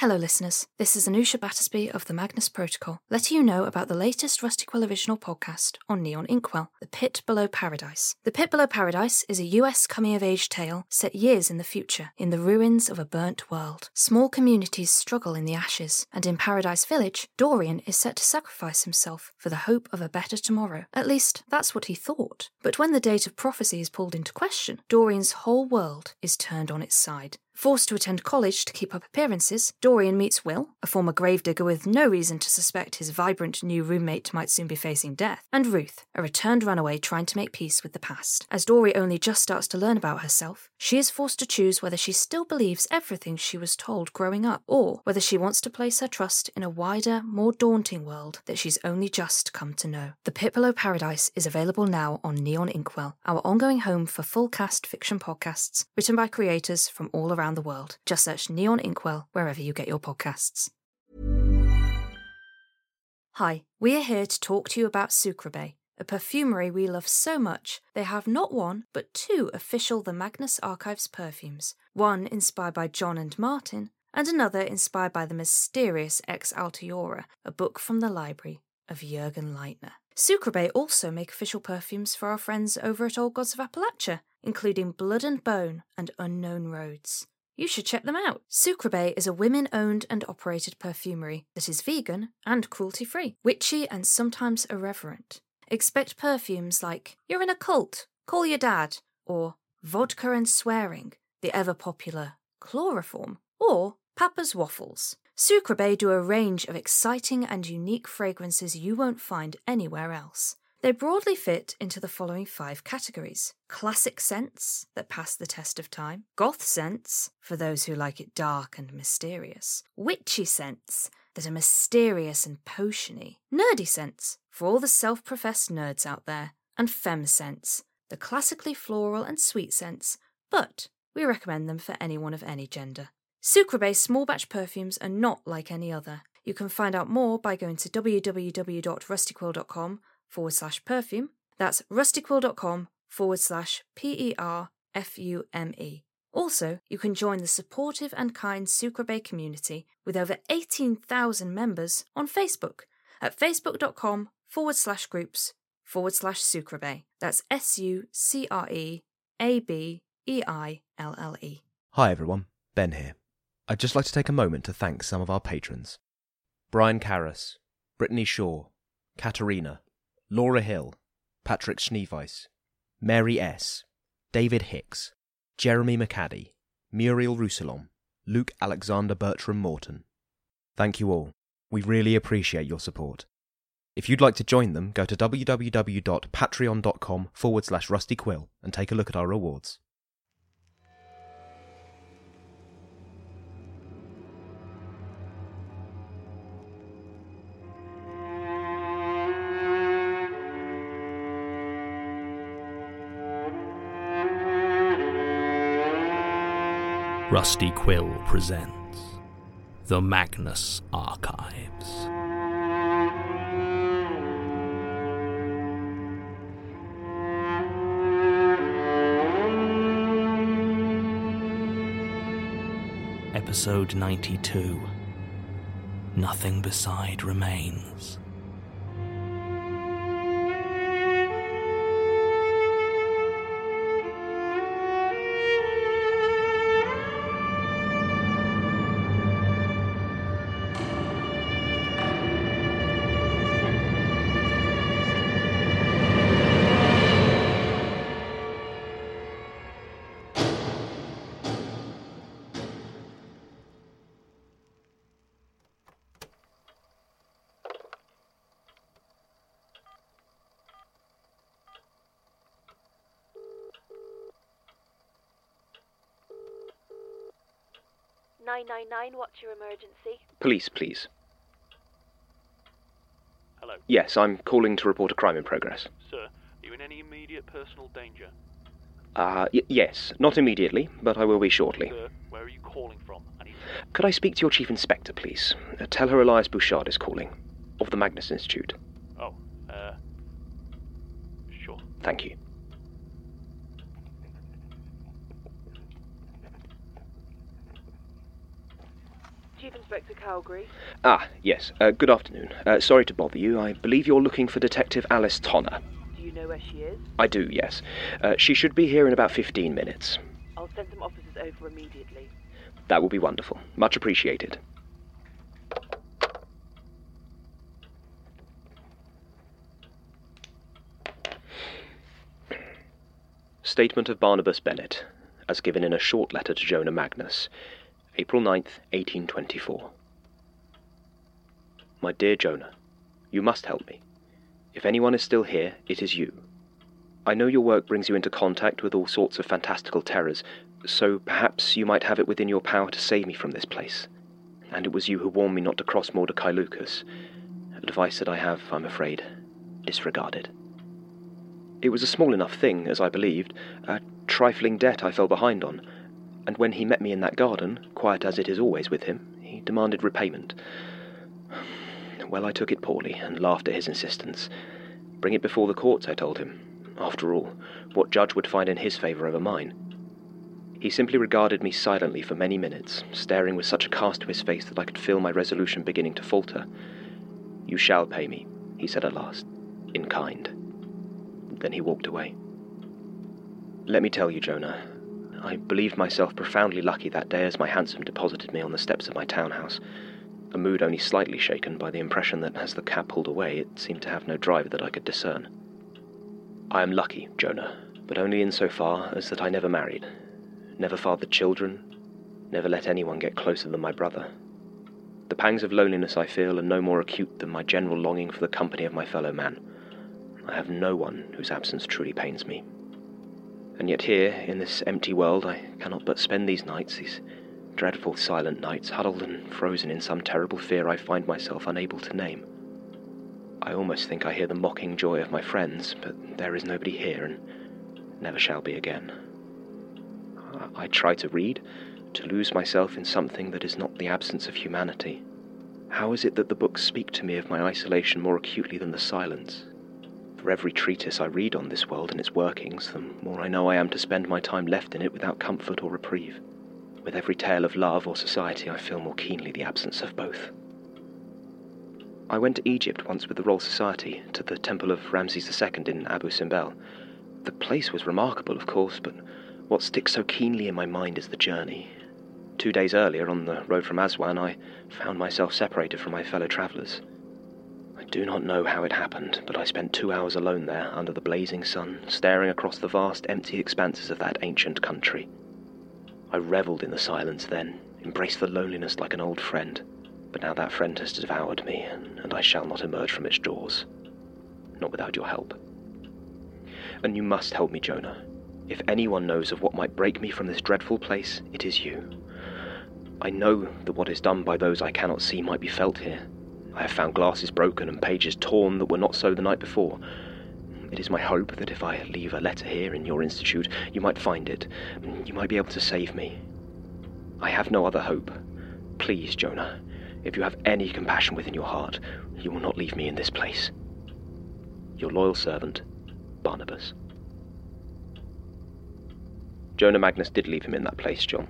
Hello, listeners. This is Anusha Battersby of the Magnus Protocol, letting you know about the latest Rusty Quill original podcast on Neon Inkwell, The Pit Below Paradise. The Pit Below Paradise is a US coming of age tale set years in the future, in the ruins of a burnt world. Small communities struggle in the ashes, and in Paradise Village, Dorian is set to sacrifice himself for the hope of a better tomorrow. At least, that's what he thought. But when the date of prophecy is pulled into question, Dorian's whole world is turned on its side. Forced to attend college to keep up appearances, Dorian meets Will, a former gravedigger with no reason to suspect his vibrant new roommate might soon be facing death, and Ruth, a returned runaway trying to make peace with the past. As Dory only just starts to learn about herself, she is forced to choose whether she still believes everything she was told growing up, or whether she wants to place her trust in a wider, more daunting world that she's only just come to know. The Pit Below Paradise is available now on Neon Inkwell, our ongoing home for full cast fiction podcasts written by creators from all around the world. Just search Neon Inkwell wherever you get your podcasts. Hi, we are here to talk to you about Sucreabeille, a perfumery we love so much they have not one but two official The Magnus Archives perfumes, one inspired by John and Martin, and another inspired by the mysterious Ex Altiora, a book from the library of Jürgen Leitner. Sucreabeille also make official perfumes for our friends over at Old Gods of Appalachia, including Blood and Bone and Unknown Roads. You should check them out. Sucreabeille is a women owned and operated perfumery that is vegan and cruelty free, witchy and sometimes irreverent. Expect perfumes like You're in a cult, call your dad, or Vodka and Swearing, the ever popular Chloroform, or Papa's Waffles. Sucreabeille do a range of exciting and unique fragrances you won't find anywhere else. They broadly fit into the following five categories. Classic scents that pass the test of time, goth scents for those who like it dark and mysterious, witchy scents that are mysterious and potiony, nerdy scents for all the self professed nerds out there, and femme scents, the classically floral and sweet scents, but we recommend them for anyone of any gender. Sucreabeille small batch perfumes are not like any other. You can find out more by going to www.rustyquill.com forward slash perfume. That's rustyquill.com forward slash P E R F U M E. Also, you can join the supportive and kind Sucreabeille community with over 18,000 members on Facebook at facebook.com forward slash groups forward slash Sucreabeille. That's S U C R E A B E I L L E. Hi everyone, Ben here. I'd just like to take a moment to thank some of our patrons Brian Karas, Brittany Shaw, Katharina, Laura Hill, Patrick Schneeweis, Mary S., David Hicks, Jeremy McQuadie, Muriel Roussillon, Luke Alexander Bertram Morton. Thank you all. We really appreciate your support. If you'd like to join them, go to www.patreon.com forward slash rustyquill and take a look at our rewards. Rusty Quill presents The Magnus Archives. Episode 92 Nothing Beside Remains. 999, what's your emergency? Police, please. Hello. Yes, I'm calling to report a crime in progress. Sir, are you in any immediate personal danger? Uh, y- yes, not immediately, but I will be shortly. Sir, where are you calling from? I need Could I speak to your chief inspector, please? Uh, tell her Elias Bouchard is calling, of the Magnus Institute. Oh, uh. Sure. Thank you. Chief Inspector Calgary. Ah, yes. Uh, good afternoon. Uh, sorry to bother you. I believe you're looking for Detective Alice Tonner. Do you know where she is? I do, yes. Uh, she should be here in about 15 minutes. I'll send some officers over immediately. That will be wonderful. Much appreciated. Statement of Barnabas Bennett, as given in a short letter to Jonah Magnus, April 9th, 1824. My dear Jonah, you must help me. If anyone is still here, it is you. I know your work brings you into contact with all sorts of fantastical terrors, so perhaps you might have it within your power to save me from this place. And it was you who warned me not to cross Mordecai Lucas, advice that I have, I'm afraid, disregarded. It was a small enough thing, as I believed, a trifling debt I fell behind on, and when he met me in that garden, quiet as it is always with him, he demanded repayment. Well, I took it poorly and laughed at his insistence. Bring it before the courts, I told him. After all, what judge would find in his favour over mine? He simply regarded me silently for many minutes, staring with such a cast to his face that I could feel my resolution beginning to falter. You shall pay me, he said at last, in kind. Then he walked away. Let me tell you, Jonah, I believed myself profoundly lucky that day as my hansom deposited me on the steps of my townhouse, a mood only slightly shaken by the impression that as the cab pulled away, it seemed to have no driver that I could discern. I am lucky, Jonah, but only in so far as that I never married, never fathered children, never let anyone get closer than my brother. The pangs of loneliness I feel are no more acute than my general longing for the company of my fellow man. I have no one whose absence truly pains me. And yet here, in this empty world, I cannot but spend these nights, these dreadful silent nights, huddled and frozen in some terrible fear I find myself unable to name. I almost think I hear the mocking joy of my friends, but there is nobody here and never shall be again. I, try to read, to lose myself in something that is not the absence of humanity. How is it that the books speak to me of my isolation more acutely than the silence? For every treatise I read on this world and its workings, the more I know I am to spend my time left in it without comfort or reprieve. With every tale of love or society, I feel more keenly the absence of both. I went to Egypt once with the Royal Society, to the temple of Ramses II in Abu Simbel. The place was remarkable, of course, but what sticks so keenly in my mind is the journey. Two days earlier, on the road from Aswan, I found myself separated from my fellow travellers. Do not know how it happened, but I spent two hours alone there under the blazing sun, staring across the vast, empty expanses of that ancient country. I revelled in the silence then, embraced the loneliness like an old friend, but now that friend has devoured me, and I shall not emerge from its jaws. Not without your help. And you must help me, Jonah. If anyone knows of what might break me from this dreadful place, it is you. I know that what is done by those I cannot see might be felt here. I have found glasses broken and pages torn that were not so the night before. It is my hope that if I leave a letter here in your institute, you might find it. You might be able to save me. I have no other hope. Please, Jonah, if you have any compassion within your heart, you will not leave me in this place. Your loyal servant, Barnabas. Jonah Magnus did leave him in that place, John.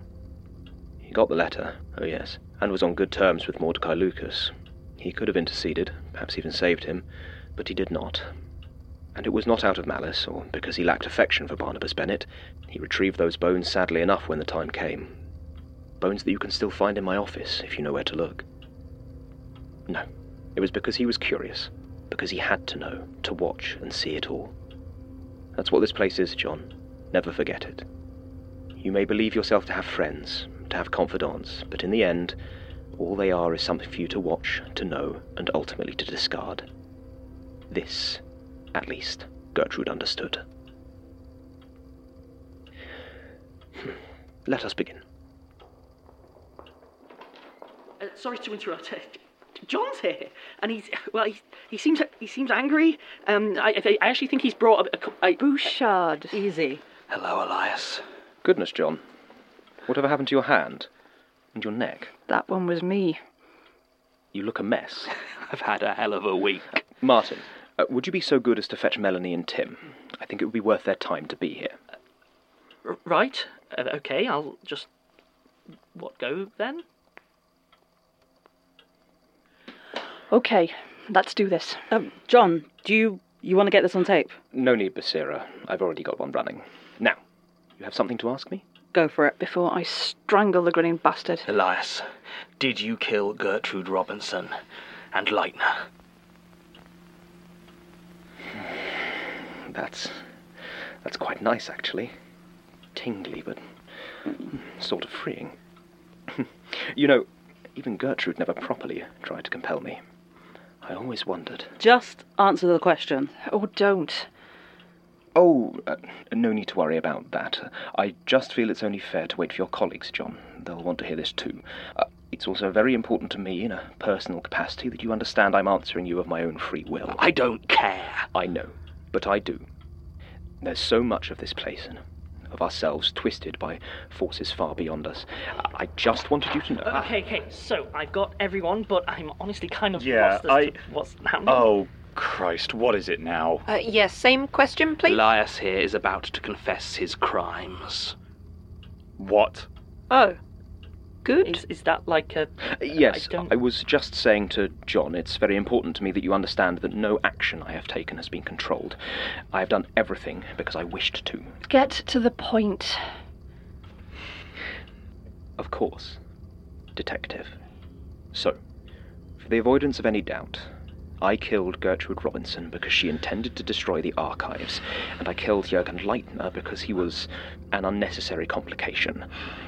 He got the letter, oh yes, and was on good terms with Mordecai Lucas. He could have interceded, perhaps even saved him, but he did not. And it was not out of malice, or because he lacked affection for Barnabas Bennett. He retrieved those bones sadly enough when the time came. Bones that you can still find in my office, if you know where to look. No, it was because he was curious, because he had to know, to watch and see it all. That's what this place is, John. Never forget it. You may believe yourself to have friends, to have confidants, but in the end, all they are is something for you to watch, to know, and ultimately to discard. This, at least, Gertrude understood. Let us begin. uh, sorry to interrupt. John's here, and he's well. He, he seems he seems angry. Um, I, I actually think he's brought a, a, a Bouchard. easy. Hello, Elias. Goodness, John. Whatever happened to your hand? And your neck? That one was me. You look a mess. I've had a hell of a week. Martin, uh, would you be so good as to fetch Melanie and Tim? I think it would be worth their time to be here. R- right. Uh, okay. I'll just what go then. Okay, let's do this. Um, John, do you you want to get this on tape? No need, Basira. I've already got one running. Now, you have something to ask me? Go for it. Before I strangle the grinning bastard. Elias, did you kill Gertrude Robinson and Leitner? Hmm, that's that's quite nice, actually. Tingly, but hmm, sort of freeing. you know, even Gertrude never properly tried to compel me. I always wondered. Just answer the question. Oh, don't. Oh, uh, no need to worry about that. I just feel it's only fair to wait for your colleagues, John. They'll want to hear this too. Uh, it's also very important to me, in a personal capacity, that you understand I'm answering you of my own free will. I don't care. I know, but I do. There's so much of this place and of ourselves twisted by forces far beyond us. I I just wanted you to know. Okay, okay. So I've got everyone, but I'm honestly kind of Yeah, lost as I- to what's happening. Oh, Christ, what is it now? Uh, yes, same question, please. Elias here is about to confess his crimes. What? oh, good. Is, is that like a? Yes, I I was just saying to John, it's very important to me that you understand that no action I have taken has been controlled. I have done everything because I wished to. Get to the point. Of course. Detective. So, for the avoidance of any doubt, I killed Gertrude Robinson because she intended to destroy the archives, and I killed Jürgen Leitner because he was an unnecessary complication,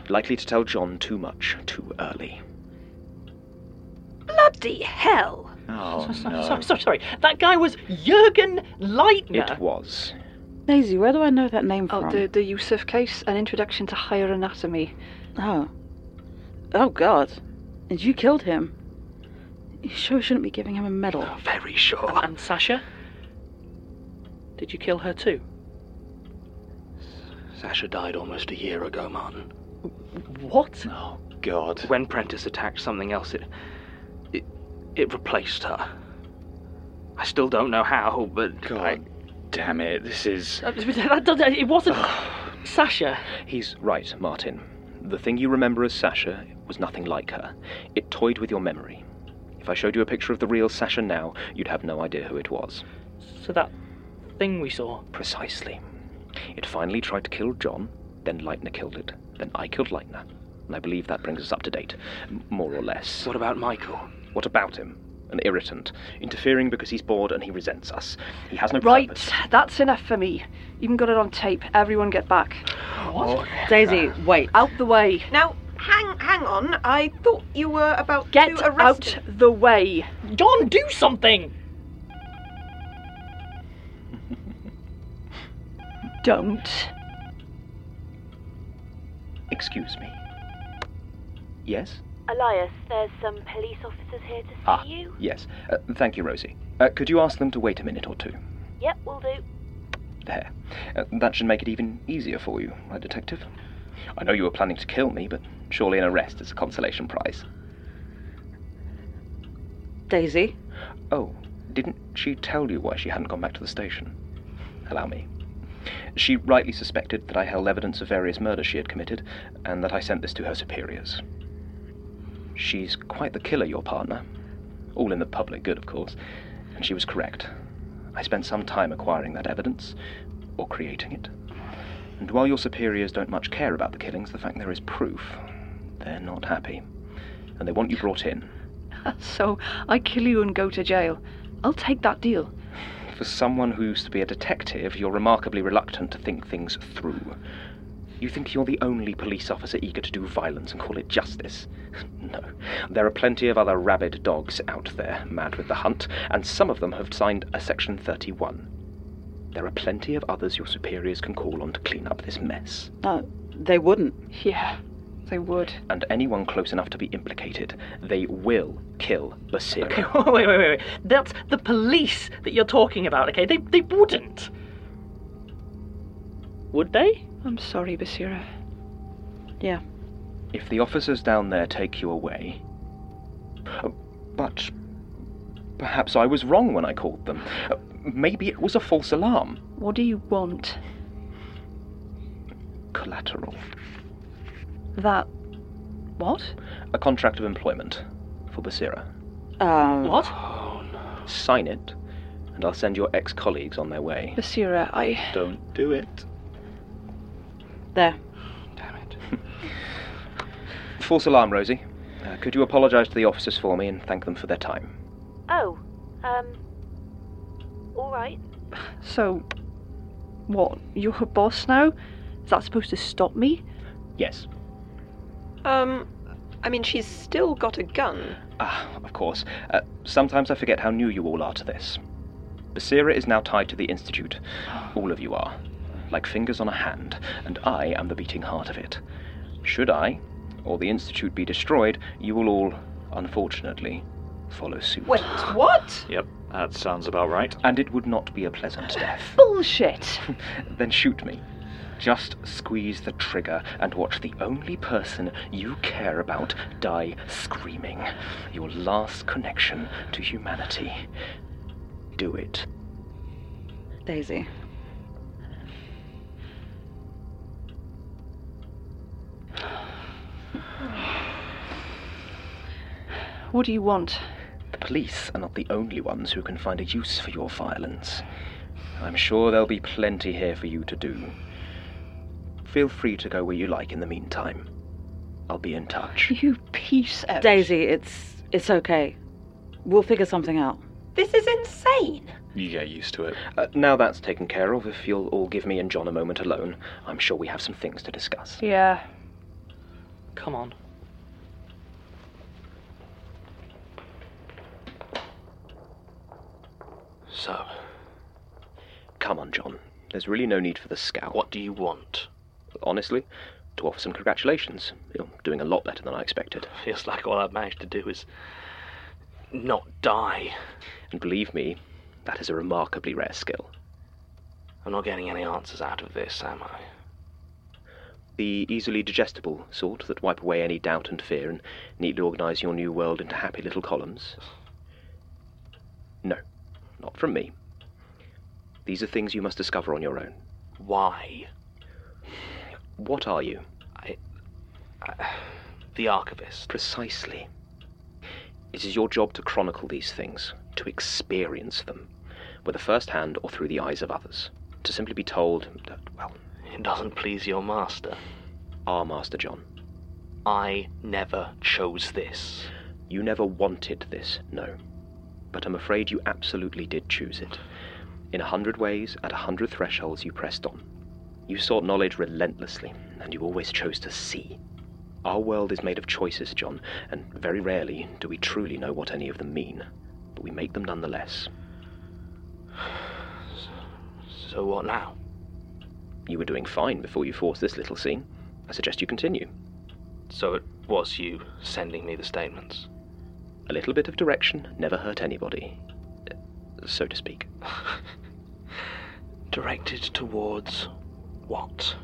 likely to tell John too much too early. Bloody hell! Oh, Sorry, no. sorry, sorry, sorry. That guy was Jürgen Leitner. It was. Daisy, where do I know that name oh, from? Oh, the, the Yusuf case, an introduction to higher anatomy. Oh. Oh, God. And you killed him. You sure shouldn't be giving him a medal. Very sure. And Sasha? Did you kill her too? Sasha died almost a year ago, Martin. What? Oh, God. When Prentiss attacked something else, it, it, it replaced her. I still don't know how, but God damn it. This is. Uh, that- that- that- It wasn't Sasha. He's right, Martin. The thing you remember as Sasha was nothing like her. It toyed with your memory. If I showed you a picture of the real Sasha now, you'd have no idea who it was. So that thing we saw. Precisely. It finally tried to kill John, then Leitner killed it, then I killed Leitner. And I believe that brings us up to date, m- more or less. what about Michael? What about him? An irritant, interfering because he's bored and he resents us. He has no Right, purpose. that's enough for me. Even got it on tape. Everyone get back. What? Oh, Daisy, wait. Out the way. Now, hang hang on. I thought you were about Get to arrest out the way. John, do something! Don't. Excuse me. Yes? Elias, there's some police officers here to see Ah, you. yes. Uh, thank you, Rosie. Uh, could you ask them to wait a minute or two? Yep, we'll do. There. Uh, that should make it even easier for you, my Detective? I know you were planning to kill me, but surely an arrest is a consolation prize. Daisy? Oh, didn't she tell you why she hadn't gone back to the station? Allow me. She rightly suspected that I held evidence of various murders she had committed, and that I sent this to her superiors. She's quite the killer, your partner. All in the public good, of course. And she was correct. I spent some time acquiring that evidence, or creating it. And while your superiors don't much care about the killings, the fact there is proof, they're not happy. And they want you brought in. So I kill you and go to jail. I'll take that deal. For someone who used to be a detective, you're remarkably reluctant to think things through. You think you're the only police officer eager to do violence and call it justice? No. There are plenty of other rabid dogs out there, mad with the hunt, and some of them have signed a Section 31. There are plenty of others your superiors can call on to clean up this mess. No, they wouldn't. Yeah, They would. And anyone close enough to be implicated, they will kill Basira. Okay, wait, wait, wait, wait. That's the police that you're talking about, okay? They, they wouldn't. Would they? I'm sorry, Basira. Yeah. If the officers down there take you away. Uh, but perhaps I was wrong when I called them. Uh, Maybe it was a false alarm. What do you want? Collateral. That. What? A contract of employment for Basira. Um. What? Oh, no. Sign it, and I'll send your ex colleagues on their way. Basira, I. Don't do it. There. Damn it. False alarm, Rosie. Uh, could you apologise to the officers for me and thank them for their time? Oh, um. Alright. So. What? You're her boss now? Is that supposed to stop me? Yes. Um, I mean, she's still got a gun. Ah, of course. Uh, sometimes I forget how new you all are to this. Basira is now tied to the Institute. All of you are. Like fingers on a hand, and I am the beating heart of it. Should I, or the Institute be destroyed, you will all, unfortunately, follow suit. Wait, what? Yep, that sounds about right. And it would not be a pleasant death. Bullshit! then shoot me. Just squeeze the trigger and watch the only person you care about die screaming. Your last connection to humanity. Do it. Daisy. What do you want? The police are not the only ones who can find a use for your violence. I'm sure there'll be plenty here for you to do. Feel free to go where you like in the meantime. I'll be in touch. You piece of. Daisy, it's it's okay. We'll figure something out. This is insane. You get used to it. Uh, now that's taken care of, if you'll all give me and John a moment alone, I'm sure we have some things to discuss. Yeah. Come on. So, Come on, John. There's really no need for the scowl. what do you want? Honestly, to offer some congratulations. You're doing a lot better than I expected. Feels like all I've managed to do is not die. And believe me, that is a remarkably rare skill. I'm not getting any answers out of this, am I? The easily digestible sort that wipe away any doubt and fear and neatly organize your new world into happy little columns? No, not from me. These are things you must discover on your own. Why? What are you? I, I, the archivist. Precisely. It is your job to chronicle these things, to experience them, whether first hand or through the eyes of others. To simply be told that, well, It doesn't please your master. our Master John, I never chose this. you never wanted this, no. But I'm afraid you absolutely did choose it. In a hundred ways, at a hundred thresholds, you pressed on. You sought knowledge relentlessly, and you always chose to see. Our world is made of choices, John, and very rarely do we truly know what any of them mean. But we make them nonetheless. So what now? You were doing fine before you forced this little scene. I suggest you continue. So it was you sending me the statements. A little bit of direction never hurt anybody, uh, so to speak. Directed towards what?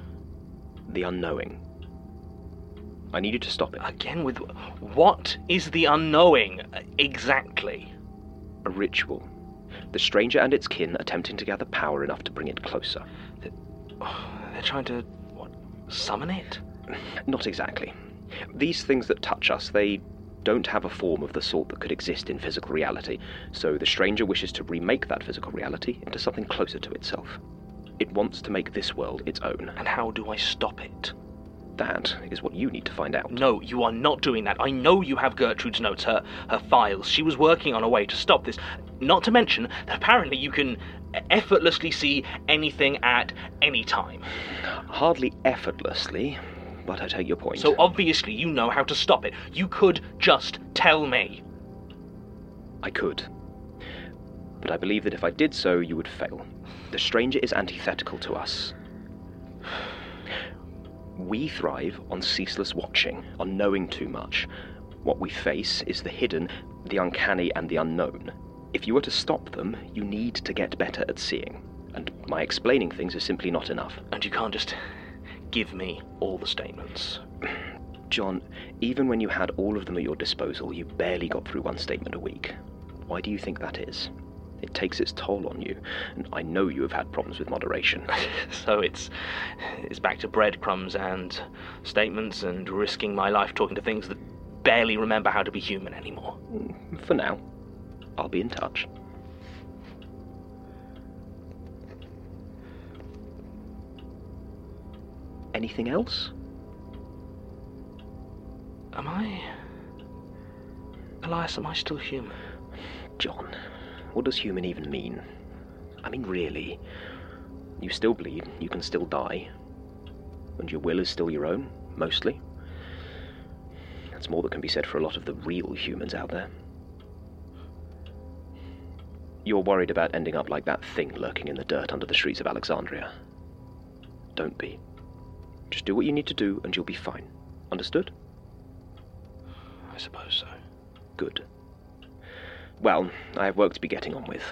The unknowing. I need you to stop it. Again with what is the unknowing exactly? A ritual. The stranger and its kin attempting to gather power enough to bring it closer. They're trying to what? Summon it? Not exactly. These things that touch us, they don't have a form of the sort that could exist in physical reality, so the stranger wishes to remake that physical reality into something closer to itself. It wants to make this world its own. And how do I stop it? That is what you need to find out. No, you are not doing that. I know you have Gertrude's notes, her her files. She was working on a way to stop this. Not to mention that apparently you can effortlessly see anything at any time. Hardly effortlessly, but I take your point. So obviously you know how to stop it. You could just tell me. I could. But I believe that if I did so, you would fail. The stranger is antithetical to us. We thrive on ceaseless watching, on knowing too much. What we face is the hidden, the uncanny, and the unknown. If you were to stop them, you need to get better at seeing. And my explaining things is simply not enough. And you can't just give me all the statements. John, even when you had all of them at your disposal, you barely got through one statement a week. Why do you think that is? It takes its toll on you, and I know you have had problems with moderation. so it's it's back to breadcrumbs and statements and risking my life talking to things that barely remember how to be human anymore. Mm, for now, I'll be in touch. Anything else? Am I. Elias, am I still human? John, what does human even mean? I mean, really. You still bleed, you can still die. And your will is still your own, mostly. That's more that can be said for a lot of the real humans out there. You're worried about ending up like that thing lurking in the dirt under the streets of Alexandria. Don't be. Just do what you need to do and you'll be fine. Understood? I suppose so. Good. Well, I have work to be getting on with.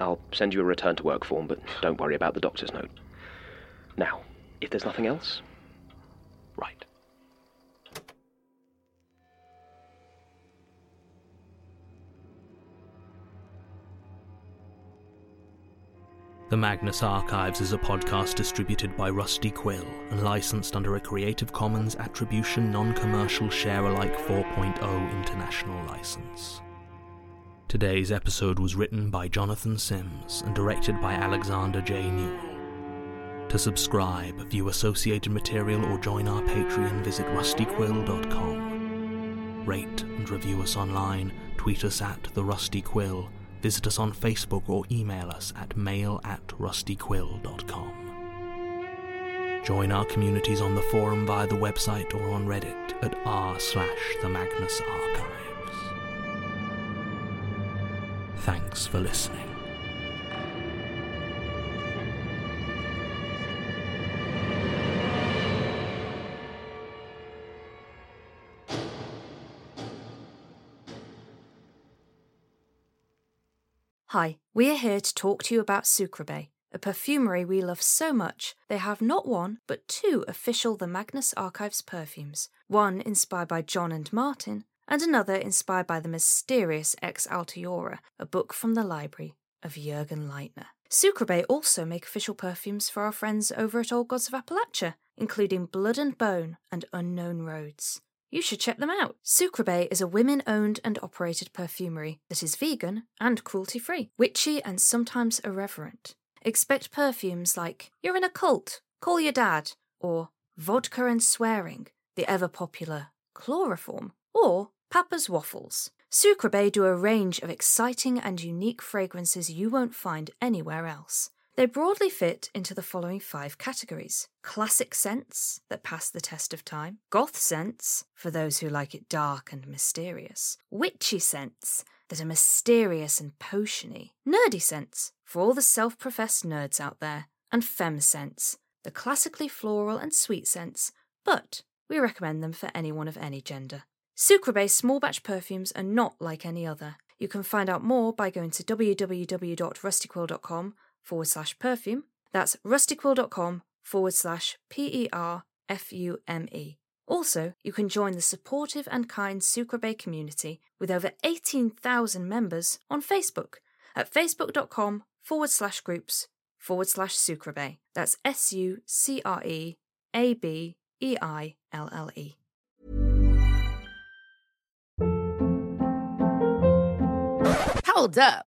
I'll send you a return to work form, but don't worry about the doctor's note. Now, if there's nothing else. Right. The Magnus Archives is a podcast distributed by Rusty Quill and licensed under a Creative Commons Attribution Non Commercial Share Alike 4.0 International License. Today's episode was written by Jonathan Sims and directed by Alexander J. Newall. To subscribe, view associated material, or join our Patreon, visit rustyquill.com. Rate and review us online, tweet us at The Rusty Quill, visit us on Facebook, or email us at mail at rustyquill.com. Join our communities on the forum via the website or on Reddit at r slash the Magnus Archives. Thanks for listening. Hi, we are here to talk to you about Sucreabeille, a perfumery we love so much they have not one but two official The Magnus Archives perfumes, one inspired by John and Martin, and another inspired by the mysterious Ex Altiora, a book from the library of Jürgen Leitner. Sucreabeille also make official perfumes for our friends over at Old Gods of Appalachia, including Blood and Bone and Unknown Roads. You should check them out. Sucreabeille is a women owned and operated perfumery that is vegan and cruelty free, witchy and sometimes irreverent. Expect perfumes like You're in a cult, call your dad, or Vodka and Swearing, the ever popular Chloroform, or Papa's Waffles. Sucreabeille do a range of exciting and unique fragrances you won't find anywhere else. They broadly fit into the following five categories. Classic scents that pass the test of time, goth scents for those who like it dark and mysterious, witchy scents that are mysterious and potiony, nerdy scents for all the self professed nerds out there, and femme scents, the classically floral and sweet scents, but we recommend them for anyone of any gender. Sucreabeille small batch perfumes are not like any other. You can find out more by going to www.rustyquill.com forward slash perfume. That's rustyquill.com forward slash P E R F U M E. Also, you can join the supportive and kind Sucreabeille community with over 18,000 members on Facebook at facebook.com forward slash groups forward slash Sucreabeille. That's S U C R E A B E I L L E. Hold up.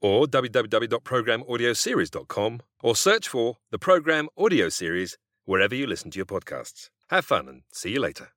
or www.programaudioseries.com or search for the Program Audio Series wherever you listen to your podcasts. Have fun and see you later.